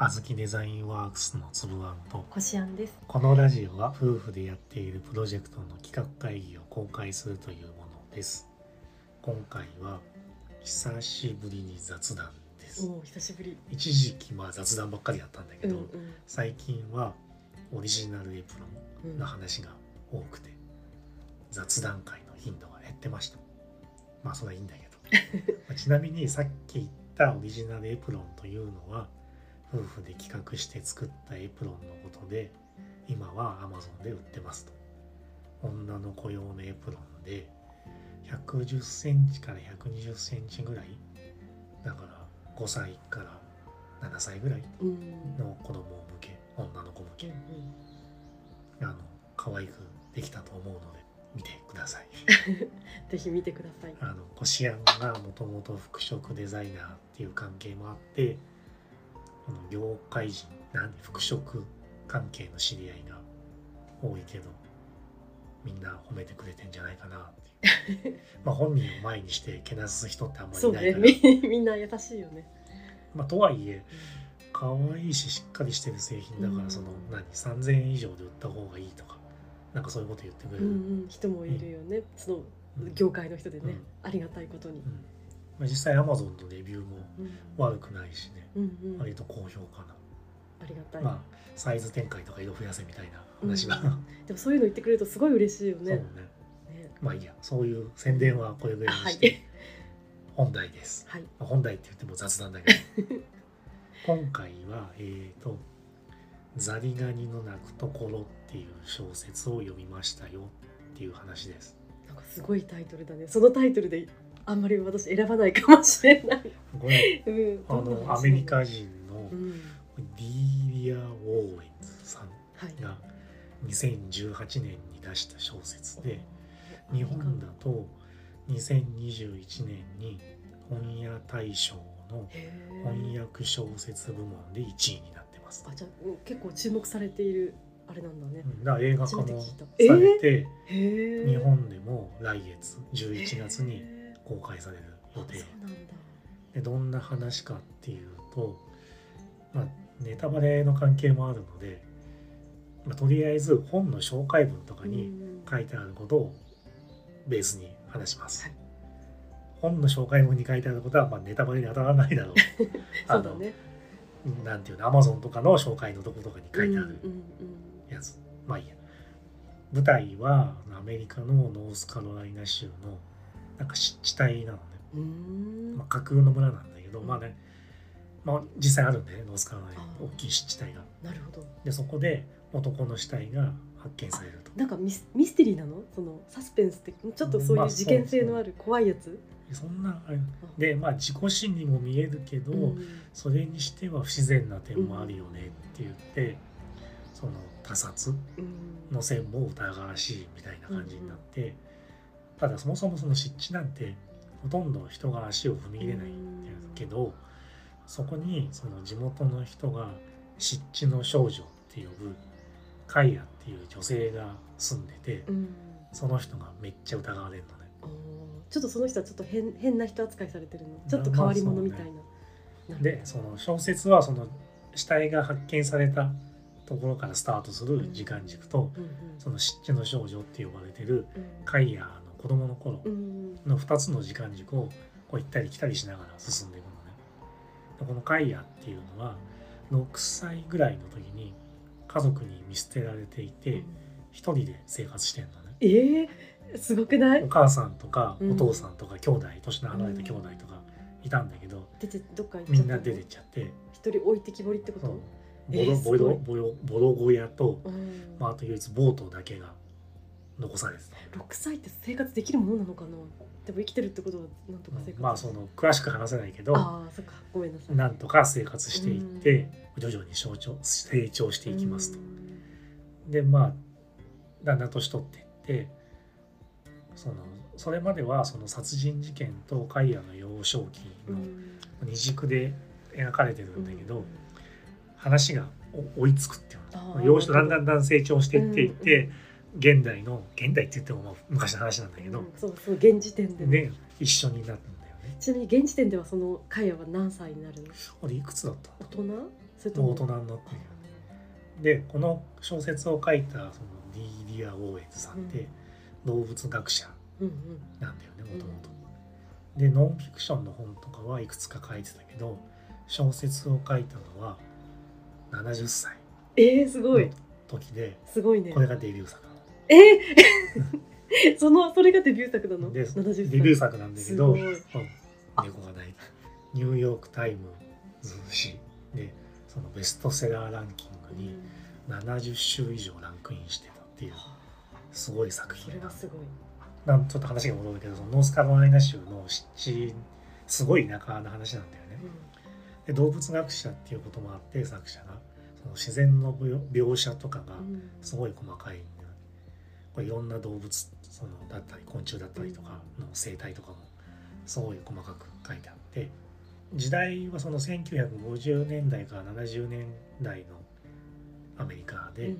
あずきデザインワークスのつぶあんとこしあんです。このラジオは夫婦でやっているプロジェクトの企画会議を公開するというものです。今回は久しぶりに雑談です。おお久しぶり。一時期まあ雑談ばっかりやったんだけど、うんうん。最近はオリジナルエプロンうん。の話が多くて雑談会の頻度が減ってました。まあそれはいいんだけど。まあちなみにさっき言ったオリジナルエプロンというのは夫婦で企画して作ったエプロンのことで今は Amazon で売ってますと。女の子用のエプロンで110センチから120センチぐらいだから5歳から7歳ぐらいの子供向け女の子向け。あの可愛くできたと思うので見てください。ぜひ見てください。あのコシアンがもともと服飾デザイナーっていう関係もあってこの業界人なんで服飾関係の知り合いが多いけどみんな褒めてくれてんじゃないかな。っていうまあ本人を前にしてけなす人ってあんまりそいうないから、ね。み みんな優しいよね。まあとはいえ可愛いししっかりしてる製品だから、うん。その何3000円以上で売った方がいいとかなんかそういうこと言ってくれる、うんうん人もいるよね。そのうん。業界の人でね、うん。ありがたいことに。う。んまあ、実際 Amazon のレビューもうん悪くないしねうんうん。あ割と好評かな、りがたい。まあサイズ展開とか色増やせみたいな話が、うん でもそういうの言ってくれるとすごい嬉しいよそうねね。ねまあいいやそういう宣伝はこれぐらいにはして、い。本題です、はい。まあ本題って言っても雑談だけど 今回はえっ、と「ザリガニの鳴くところ」っていう小説を読みましたよっていう話ですなんかすごいタイトルだね。そのタイトルであんまり私選ばないかもしれない。これうん。あのアメリカ人のうん。ディーリア・ウォーエンズさんはい。が2018年に出した小説で日本だと2021年に本屋大賞の翻訳小説部門で1位になってます。あじゃ結構注目されているあれなんだねう。んだ映画化もされて、へえ。日本でも来月11月にへ公開されるー予定。でどんな話かっていうと、まあ、ネタバレの関係もあるので、まあ、とりあえず本の紹介文とかにうん書いてあることをベースに話します。はい本の紹介文に書いてあることはまあネタバレに当たらないだろう。そうだね。あのなんていうの、アマゾンとかの紹介のとことかに書いてあるやつ。まあいいや。舞台はアメリカのノースカロライナ州のなんか湿地帯なのね。まあ、架空の村なんだけど、まあね、まあ実際あるんだよね、ノースカロライナ大きい湿地帯が。なるほど。で、そこで男の死体が発見されると。なんかミスミステリーなの？そのサスペンスってちょっとそうまあいう事件性のある怖いやつ？そんなあれで、まあ自己死にも見えるけど、うんそれにしては不自然な点もあるよねって言って、その他殺うんの線も疑わしいみたいな感じになって、ただそもそもその湿地なんてほとんど人が足を踏み入れないんだけど、そこにその地元の人が湿地の少女って呼ぶカイアっていう女性が住んでて、うん。その人がめっちゃ疑われるのね。ちょっとその人はちょっと変変な人扱いされてるの。ちょっと変わり者みたいな。なるでその小説はその死体が発見されたところからスタートする時間軸と、ほどうんうんその湿地の少女って呼ばれてるうんカイアの子供の頃うん。の2つの時間軸をこう行ったり来たりしながら進んでいくのね。でこのカイアっていうのは6歳ぐらいの時に家族に見捨てられていて一人で生活してんのね。えー、すごくない？お母さんとかうん。お父さんとか兄弟年の離れた兄弟とかいたんだけど出てどっかみんな出てっちゃって。一人置いてきぼりってこと？ボロボロボロボロ小屋と、うん。まあ、あと唯一ボートだけが残されてた。6歳って生活できるものなのかな？でも生きてるってことはなんとか生活、まあその詳しく話せないけどああそっかごめんなさい。なんとか生活していって徐々に成長成長していきますと。でまあだんだん年取っていってそのそれまではその殺人事件とカイアの幼少期うん。の二軸で描かれてるうんんだけど、話がお追いつくっていうあのー。幼少だんだんだん成長していっていって、現代の現代って言ってもまあ昔の話なんだけどうん、そうそう現時点でねで一緒になるんだよね。ちなみに現時点ではそのカイアは何歳になるの？あれいくつだった？大人？それとも？う大人になってるよね。でこの小説を書いたそのディーリア・オーエンズさんって動物学者なんだよねもともと。でノンフィクションの本とかはいくつか書いてたけど小説を書いたのは70歳えー、すごい。の時ですごいね。これがデビュー作えー、そのそれがデビュー作なの？で70歳。デビュー作なんだけど猫が泣いたニューヨーク・タイムズ紙でそのベストセラーランキングに70種以上ランクインしてたっていうすごい作そ品れはすごい。なんちょっと話が戻るけどそのノースカロライナ州の湿地すごい田舎の話なんだよね。で動物学者っていうこともあって作者が。その自然の描描写とかがうん。すごい細かいんだよこれいろんな動物そのだったり昆虫だったりとかの生態とかもすごい細かく書いてあって時代はその1950年代から70年代のアメリカで,、うんうん。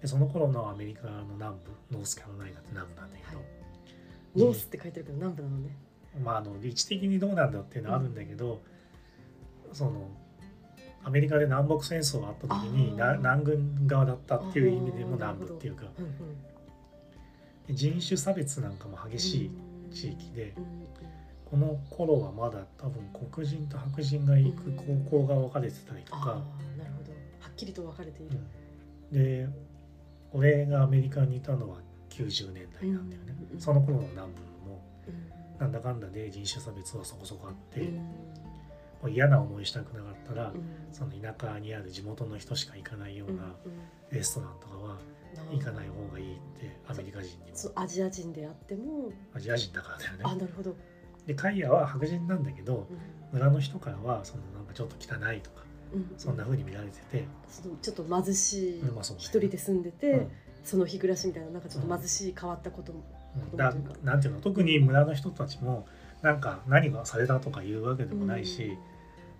でその頃のアメリカの南部ノースカロライナって南部なんだけど、ノースって書いてるけど南部なのね。まああの位置的にどうなんだっていうのはあるんだけど、そのアメリカで南北戦争があった時に南軍側だったっていう意味でも南部っていうかうんうん。で人種差別なんかも激しい地域でうん。うんこの頃はまだ多分黒人と白人が行く高校が分かれてたりとああか、なるほど。はっきりと分かれている、うん。で俺がアメリカにいたのは90年代なんだよね、うん。その頃の南部もうん。なんだかんだで人種差別はそこそこあって、うんもう嫌な思いしたくなかったら、うん。その田舎にある地元の人しか行かないよううんなレストランとかはうん行かない方がいいってアメリカ人にも。そうアジア人であっても。アジア人だからだよね。あなるほど、でカイヤは白人なんだけどうん。村の人からはそのなんかちょっと汚いとかうん。そんな風に見られてて、そのちょっと貧しいうんまあそうね。一人で住んでて、うん。その日暮らしみたいななんかちょっと貧しい変わったことも、うんだなんていうの？特に村の人たちもなんか何がされたとか言うわけでもないし、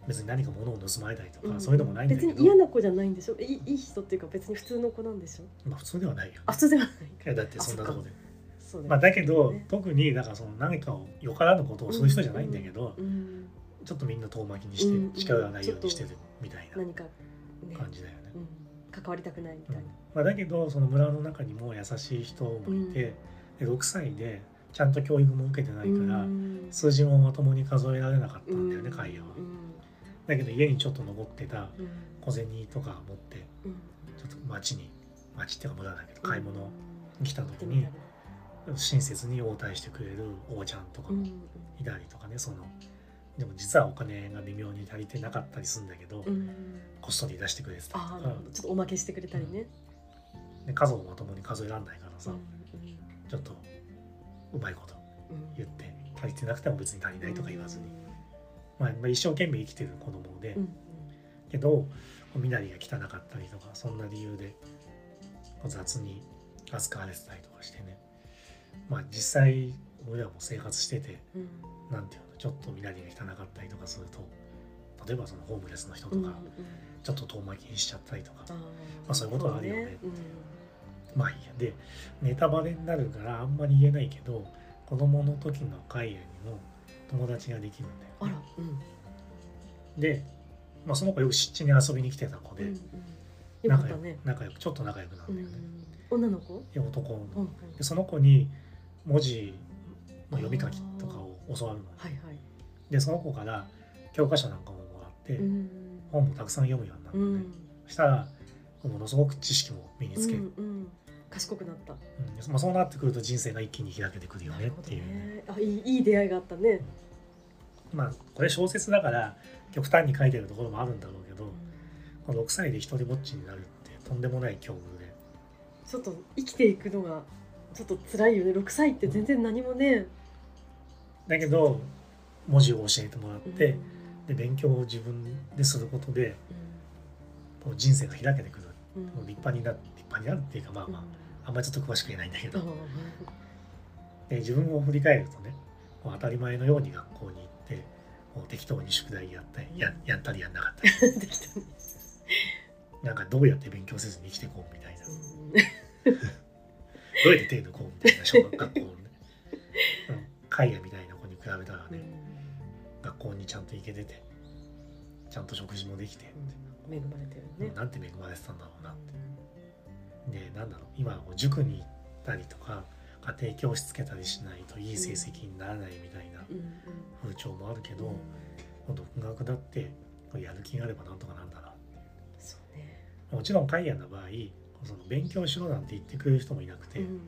別に何か物を盗まれたりとか、ん。そういうのもないんだけど。別に嫌な子じゃないんでしょ？いいいい人っていうか別に普通の子なんでしょ？まあ普通ではない。よ、あ普通ではない。いやだってそんなとこで。そうだよまあ、だけど、ね。特にだからその何かをよからぬことをする人じゃないんだけど、うんちょっとみんな遠巻きにして、うん近寄らないようにしてるみたいな何か、ね。感じだよね。うん、関わりたくないみたいな、まあ、だけどその村の中にも優しい人もいて、で6歳でちゃんと教育も受けてないから、うん。数字もまともに数えられなかったんだよね、うん。カイヤは。うんだけど家にちょっと残ってたうん。小銭とか持ってうん。ちょっと町に町っていうか村だけど買い物うんに来た時に親切に応対してくれるおばちゃんとかいたりとかねそのでも実はお金が微妙に足りてなかったりするんだけど、うん。こっそり出してくれてたりとか。ちょっとおまけしてくれたりね、で数をまともに数えられないからさ、うん。ちょっとうまいことうん。言って足りてなくても別に足りないとか言わずに、まあ、まあ一生懸命生きてる子供で、うんけど身なりが汚かったりとかそんな理由で雑に扱われてたりとかしてね。まあ実際俺らも生活しててうん。なんていうのちょっと身なりが汚かったりとかすると例えばそのホームレスの人とか、うんうん。ちょっと遠巻きにしちゃったりとか、あー。あそういうことはあるよね。そうまあいいや。でネタバレになるからあんまり言えないけど子供の時のカイエにも友達ができるんだよあら。うん。で、まあ、その子よく湿地に遊びに来てた子で、仲良く仲良くちょっと仲良くなるうんんだよね、女の子？で男の、でその子に文字の読み書きとかを教わるのはいはい。でその子から教科書なんかももらって、うん本もたくさん読むようになったのね、うん。そしたらものすごく知識も身につけ、うんうん。賢くなった。うん。でまあ、そうなってくると人生が一気に開けてくるよねっていう、ね。あいいいい出会いがあったねまあこれ小説だから極端に書いてるところもあるんだろうけど、この6歳で一人ぼっちになるってとんでもない境遇で。ちょっと生きていくのがちょっと辛いよね。6歳って全然何もね。だけど文字を教えてもらって、うんで勉強を自分ですることでこう人生が開けてくる、うん立派にな立派になるっていうかまあまあ、あんまりちょっと詳しく言えないんだけど、うん。で自分を振り返るとね当たり前のように学校に行ってもう適当に宿題やったりややったりやんなかった。りできたねなんかどうやって勉強せずに生きていこうみたいな、うん。どうやって手抜こうみたいな小学学校のね、うん、海外みたいな子に比べたらね、学校にちゃんと行けててちゃんと食事もできて、うん、恵まれてるね。なんて恵まれてたんだろうなって。でなんだろう。今はもう塾に行ったりとか家庭教師つけたりしないといい成績にならないみたいな風潮もあるけど、うん独学だってやる気があればなんとかなんだなそうね。もちろんカイアの場合その勉強しろなんて言ってくれる人もいなくて、うんうん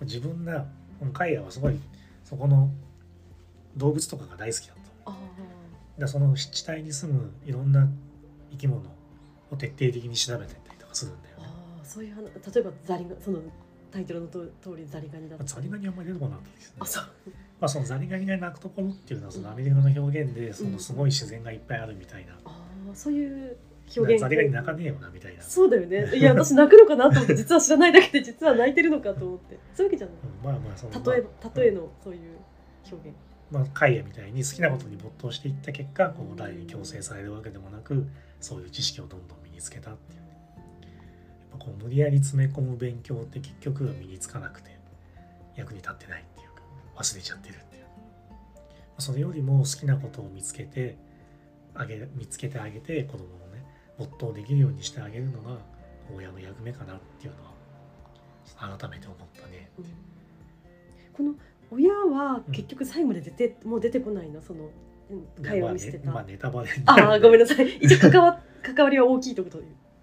自分がこのカイアはすごいそこの動物とかが大好きだったああ。だその湿地帯に住むいろんな生き物を徹底的に調べてったりとかするんだよね。ああそういう話例えばザリガそのタイトルのと通りザリガニだった。りザリガニはあんまり出てこなかったですね。あそう。まあそのザリガニが鳴くところっていうのはそのアメリカの表現でそうんのすごい自然がいっぱいあるみたいな。ああそういう表現。ザリガニ鳴かねえよなみたいな。そうだよね。いや私泣くのかなと思って実は知らないだけで実は泣いてるのかと思って。そういうわけじゃない。うんまあまあその例えまあ例えのそういう表現。まあ、カイアみたいに好きなことに没頭していった結果こう誰に強制されるわけでもなくそういう知識をどんどん身につけたっていうこう無理やり詰め込む勉強って結局は身につかなくて役に立ってないっていうか忘れちゃってるっていう。それよりも好きなことを見つけてあげ見つけてあげて子供のね没頭できるようにしてあげるのが親の役目かなっていうのは改めて思ったね。うん。この親は結局最後まで出て、もう出てこないの？そのうん会話を見せてた、まあねまあネタバレにああごめんななさい。一応関わ 関わりは大きいということ？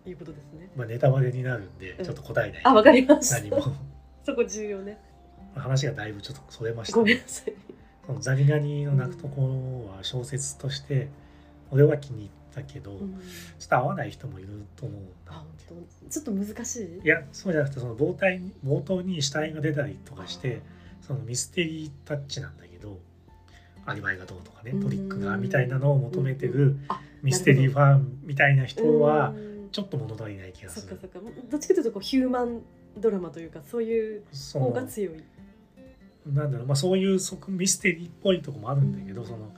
いうことですね。まあ、ネタバレになるんでうん。ちょっと答えない、あわかりました。何も。そこ重要ね。話がだいぶちょっとそれました。ごめんねなさい。そのザリガニの鳴くところは小説として俺は気に入ったけど、うん。ちょっと合わない人もいると思うんだあ本当？ちょっと難しい？いやそうじゃなくてその冒頭に冒頭に死体が出たりとかしてそのミステリータッチなんだけどアリバイがどうとかねトリックがみたいなのを求めてるあミステリーファンみたいな人はうんちょっと物足りない気がする。そっかそっか。どっちかというとこうヒューマンドラマというかそういうそ方がの強い。なんだろう、まあ、そういう側ミステリーっぽいとこもあるんだけど、うん。その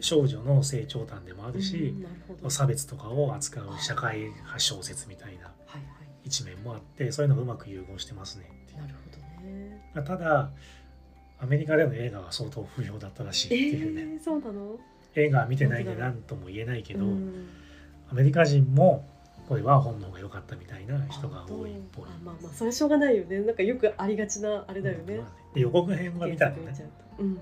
少女の成長譚でもあるしうん、なる差別とかを扱う社会派小説みたいなはいは一面もあってそういうのがうまく融合してますねなるほどね。うただアメリカでの映画は相当不評だったらしいってえいうね、ー、そうなの？映画は見てないんで本当だ何とも言えないけど、うん。アメリカ人もこれは本の方が良かったみたいな人が多いっぽい。あ。まあまあそれはしょうがないよね。なんかよくありがちなあれだよね。まあで予告編は見たのね。うん。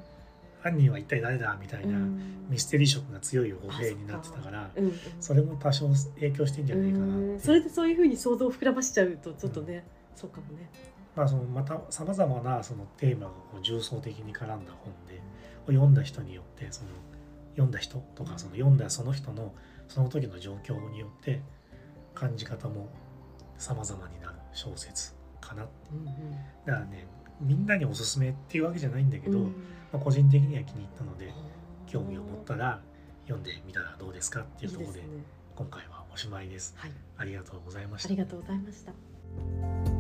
犯人は一体誰だみたいなうん。ミステリー色が強い予告編になってたからうんう。ん。それも多少影響してんじゃないかなうん。それでそういうふうに想像を膨らましちゃうとちょっとね、そうかもね。まあそのまたさまざまなそのテーマがこう重層的に絡んだ本で読んだ人によってその読んだ人とかその読んだその人のその時の状況によって感じ方も様々になる小説かなうんだからねみんなにおすすめっていうわけじゃないんだけど、うん。まあ、個人的には気に入ったので興味を持ったら読んでみたらどうですかっていうところで今回はおしまいです。はい。ありがとうございました。あり。がとうございました